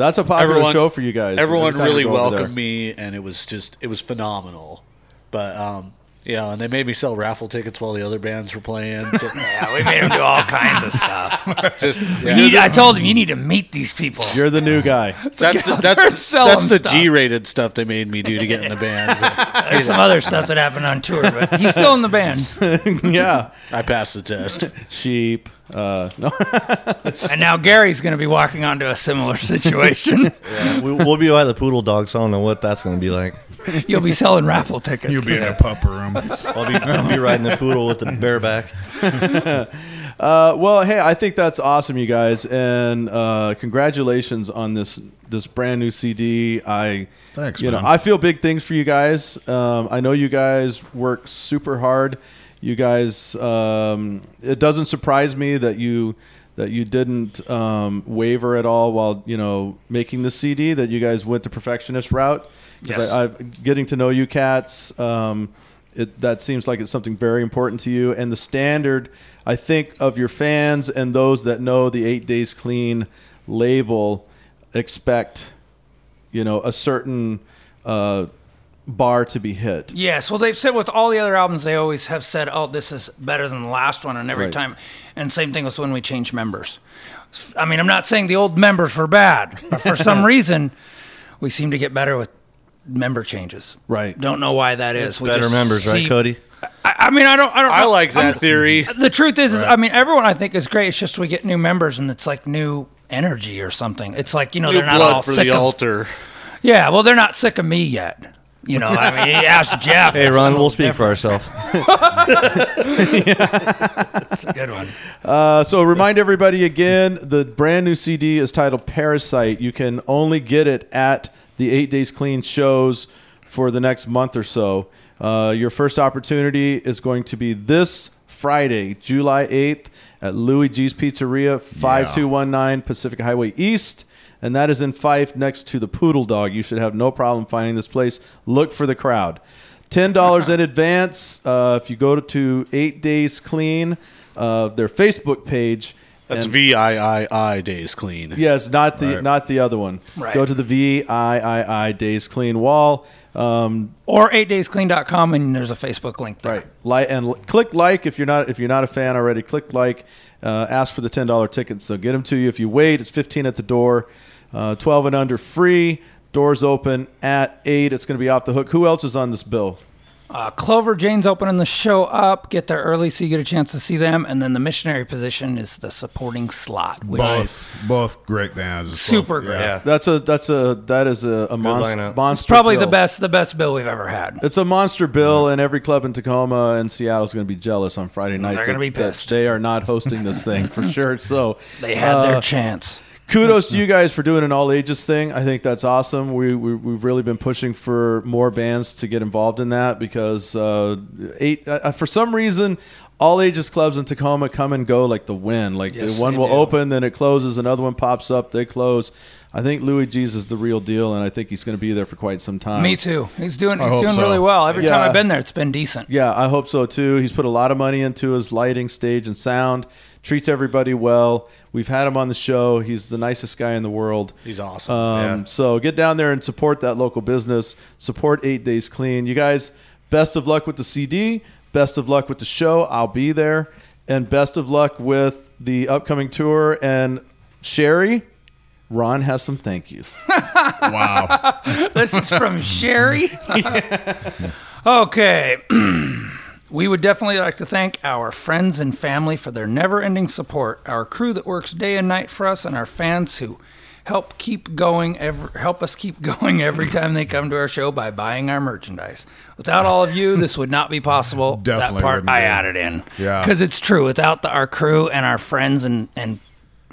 That's a popular Everyone- show for you guys. everyone Every really go over there. welcomed me, and it was just it was phenomenal. But um, you know, and they made me sell raffle tickets while the other bands were playing. So, *laughs* Yeah, we made him do all kinds of stuff. *laughs* just yeah. need, I told him you need to meet these people. You're the new guy. *laughs* that's the, Get out there and that's, that's the stuff. G-rated stuff they made me do to get in the band. But There's some other stuff that happened on tour, but he's still in the band. yeah, I passed the test. sheep. Uh, no, And now Gary's going to be walking onto a similar situation. we, we'll be by the Poodle Dog, so I don't know what that's going to be like. *laughs* You'll be selling raffle tickets. You'll be in a pup room. *laughs* I'll be, I'll be riding the poodle with the bareback. *laughs* Uh, well, hey, I think that's awesome, you guys, and uh, congratulations on this this brand new CD. I, Thanks, you know. I feel big things for you guys. Um, I know you guys work super hard. You guys, um, it doesn't surprise me that you that you didn't um, waver at all while you know making the CD. That you guys went the perfectionist route. Yes. I, I, getting to know you cats. Um, it, that seems like it's something very important to you. And the standard, I think, of your fans and those that know the Eight Days Clean label expect, you know, a certain uh, bar to be hit. Yes, well, they've said with all the other albums, they always have said, "Oh, this is better than the last one," and every Right. time, and same thing with when we change members. I mean, I'm not saying the old members were bad, but for some *laughs* reason, we seem to get better with member changes. Right. Don't know why that is. We Better just members, right, Cody? I, I mean, I don't. I don't. I like that I'm- theory. The truth is, is, I mean, everyone I think is great. It's just we get new members, and it's like new energy or something. It's like you know New they're not blood all for sick the of. altar. Yeah, well, they're not sick of me yet. You know, I mean, you ask Jeff. Hey, Ron, we'll speak for ourselves. *laughs* It's a good one. Uh, so remind everybody again, the brand new CD is titled Parasite. You can only get it at the Eight Days Clean shows for the next month or so. Uh, your first opportunity is going to be this Friday, July 8th at Louie G's Pizzeria, 5219 Pacific Highway East. And that is in Fife next to the Poodle Dog. You should have no problem finding this place. Look for the crowd. Ten dollars in *laughs* advance. Uh, if you go to, to Eight Days Clean, uh, their Facebook page. That's and- V I I I days clean. Yes, not the Right. not the other one. Right. Go to the V I I I Days Clean wall. Um, Or 8daysclean.com, and there's a Facebook link there. right. Like and l- click like if you're not if you're not a fan already. Click like. Uh, ask for the ten dollar tickets. They'll get them to you. If you wait, it's fifteen at the door. Uh, Twelve and under free. Doors open at eight. It's going to be off the hook. Who else is on this bill? Uh, Clover Jane's opening the show up. Get there early so you get a chance to see them. And then the missionary position is the supporting slot, which is Both, both great bands. Super both- great. Yeah. That's a that's a that is a, a monster, lineup. monster. Probably the best the best bill we've ever had. It's a monster bill, and every club in Tacoma and Seattle is going to be jealous on Friday night. They're gonna be pissed. They are not hosting this thing for *laughs* sure. So They had uh, their chance. Kudos to you guys for doing an all ages thing. I think that's awesome. We, we we've really been pushing for more bands to get involved in that because uh, eight uh, for some reason. All ages clubs in Tacoma come and go like the wind. Like Yes, the one will do. open, then it closes. Another one pops up, they close. I think Louie G's is the real deal, and I think he's going to be there for quite some time. Me too. He's doing I he's doing so. really well. Every time I've been there, it's been decent. Yeah, I hope so too. He's put a lot of money into his lighting, stage, and sound. Treats everybody well. We've had him on the show. He's the nicest guy in the world. He's awesome. Um, Yeah. So get down there and support that local business. Support Eight Days Clean. You guys, best of luck with the CD. Best of luck with the show. I'll be there. And best of luck with the upcoming tour. And Sherry, Ron has some thank yous. *laughs* Wow. *laughs* this is from Sherry. *laughs* okay. *clears throat* we would definitely like to thank our friends and family for their never ending support, our crew that works day and night for us, and our fans who help keep going every, help us keep *laughs* going every time they come to our show by buying our merchandise. Without all of you, this would not be possible. *laughs* Definitely that part I added in. Yeah. Because it's true. Without the, our crew and our friends and, and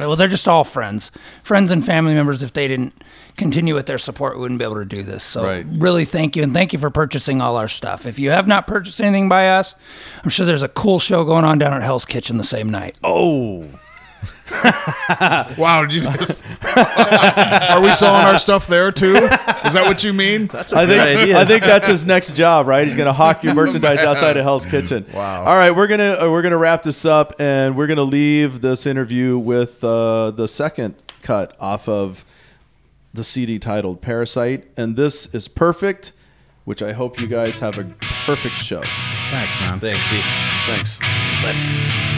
well, they're just all friends, friends and family members. If they didn't continue with their support, we wouldn't be able to do this. So, Right. really, thank you, and thank you for purchasing all our stuff. If you have not purchased anything by us, I'm sure there's a cool show going on down at Hell's Kitchen the same night. Oh. *laughs* Wow, did you just? *laughs* Are we selling our stuff there too? Is that what you mean? That's a I good think idea. I think that's his next job, right? He's going to hawk your *laughs* merchandise outside of Hell's Kitchen. Wow. All right, we're gonna uh, we're gonna wrap this up, and we're gonna leave this interview with uh, the second cut off of the CD titled "Parasite," and this is perfect. Which I hope you guys have a perfect show. Thanks, man. Thanks, Steve. Thanks. What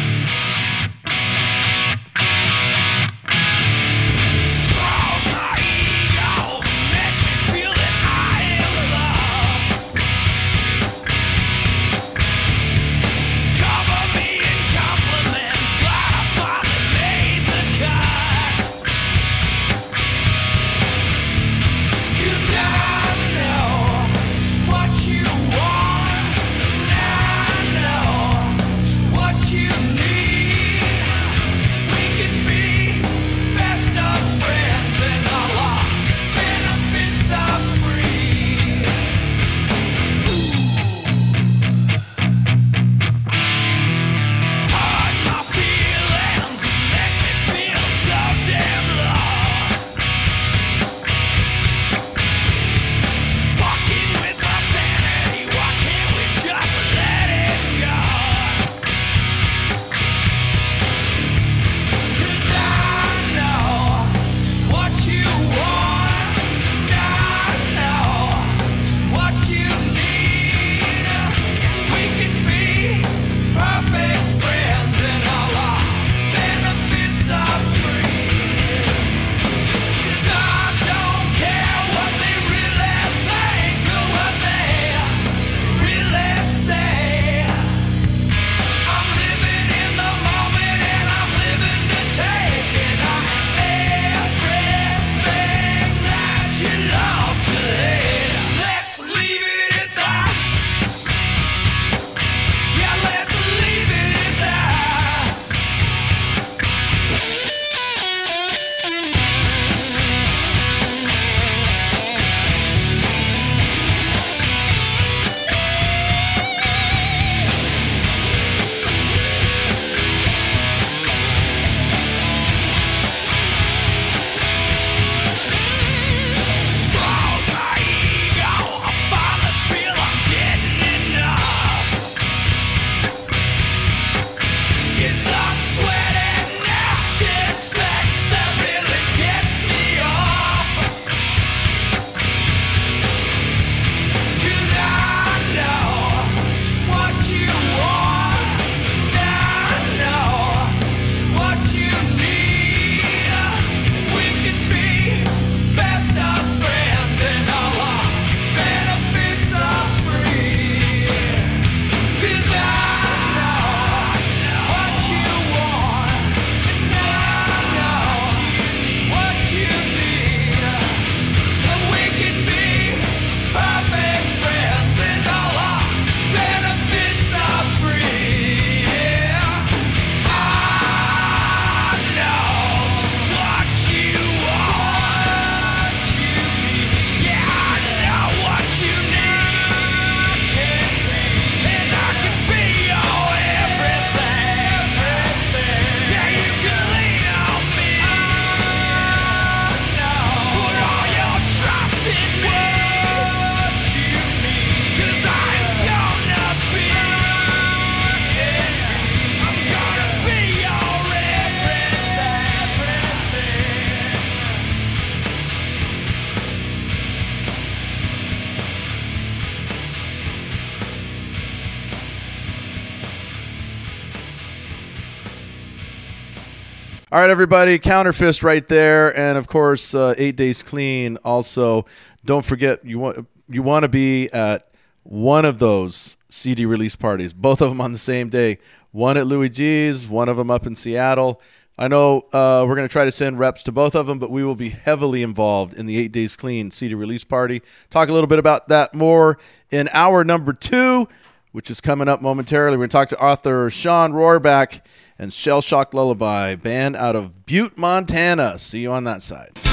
All right, everybody, Counterfist right there, and of course, uh, Eight Days Clean. Also, don't forget you want you want to be at one of those CD release parties. Both of them on the same day. One at Louie G's, one of them up in Seattle. I know uh, we're going to try to send reps to both of them, but we will be heavily involved in the Eight Days Clean CD release party. Talk a little bit about that more in hour number two, which is coming up momentarily. We're going to talk to author Sean Rohrback and Shell Shock Lullaby, band out of Butte, Montana. See you on that side.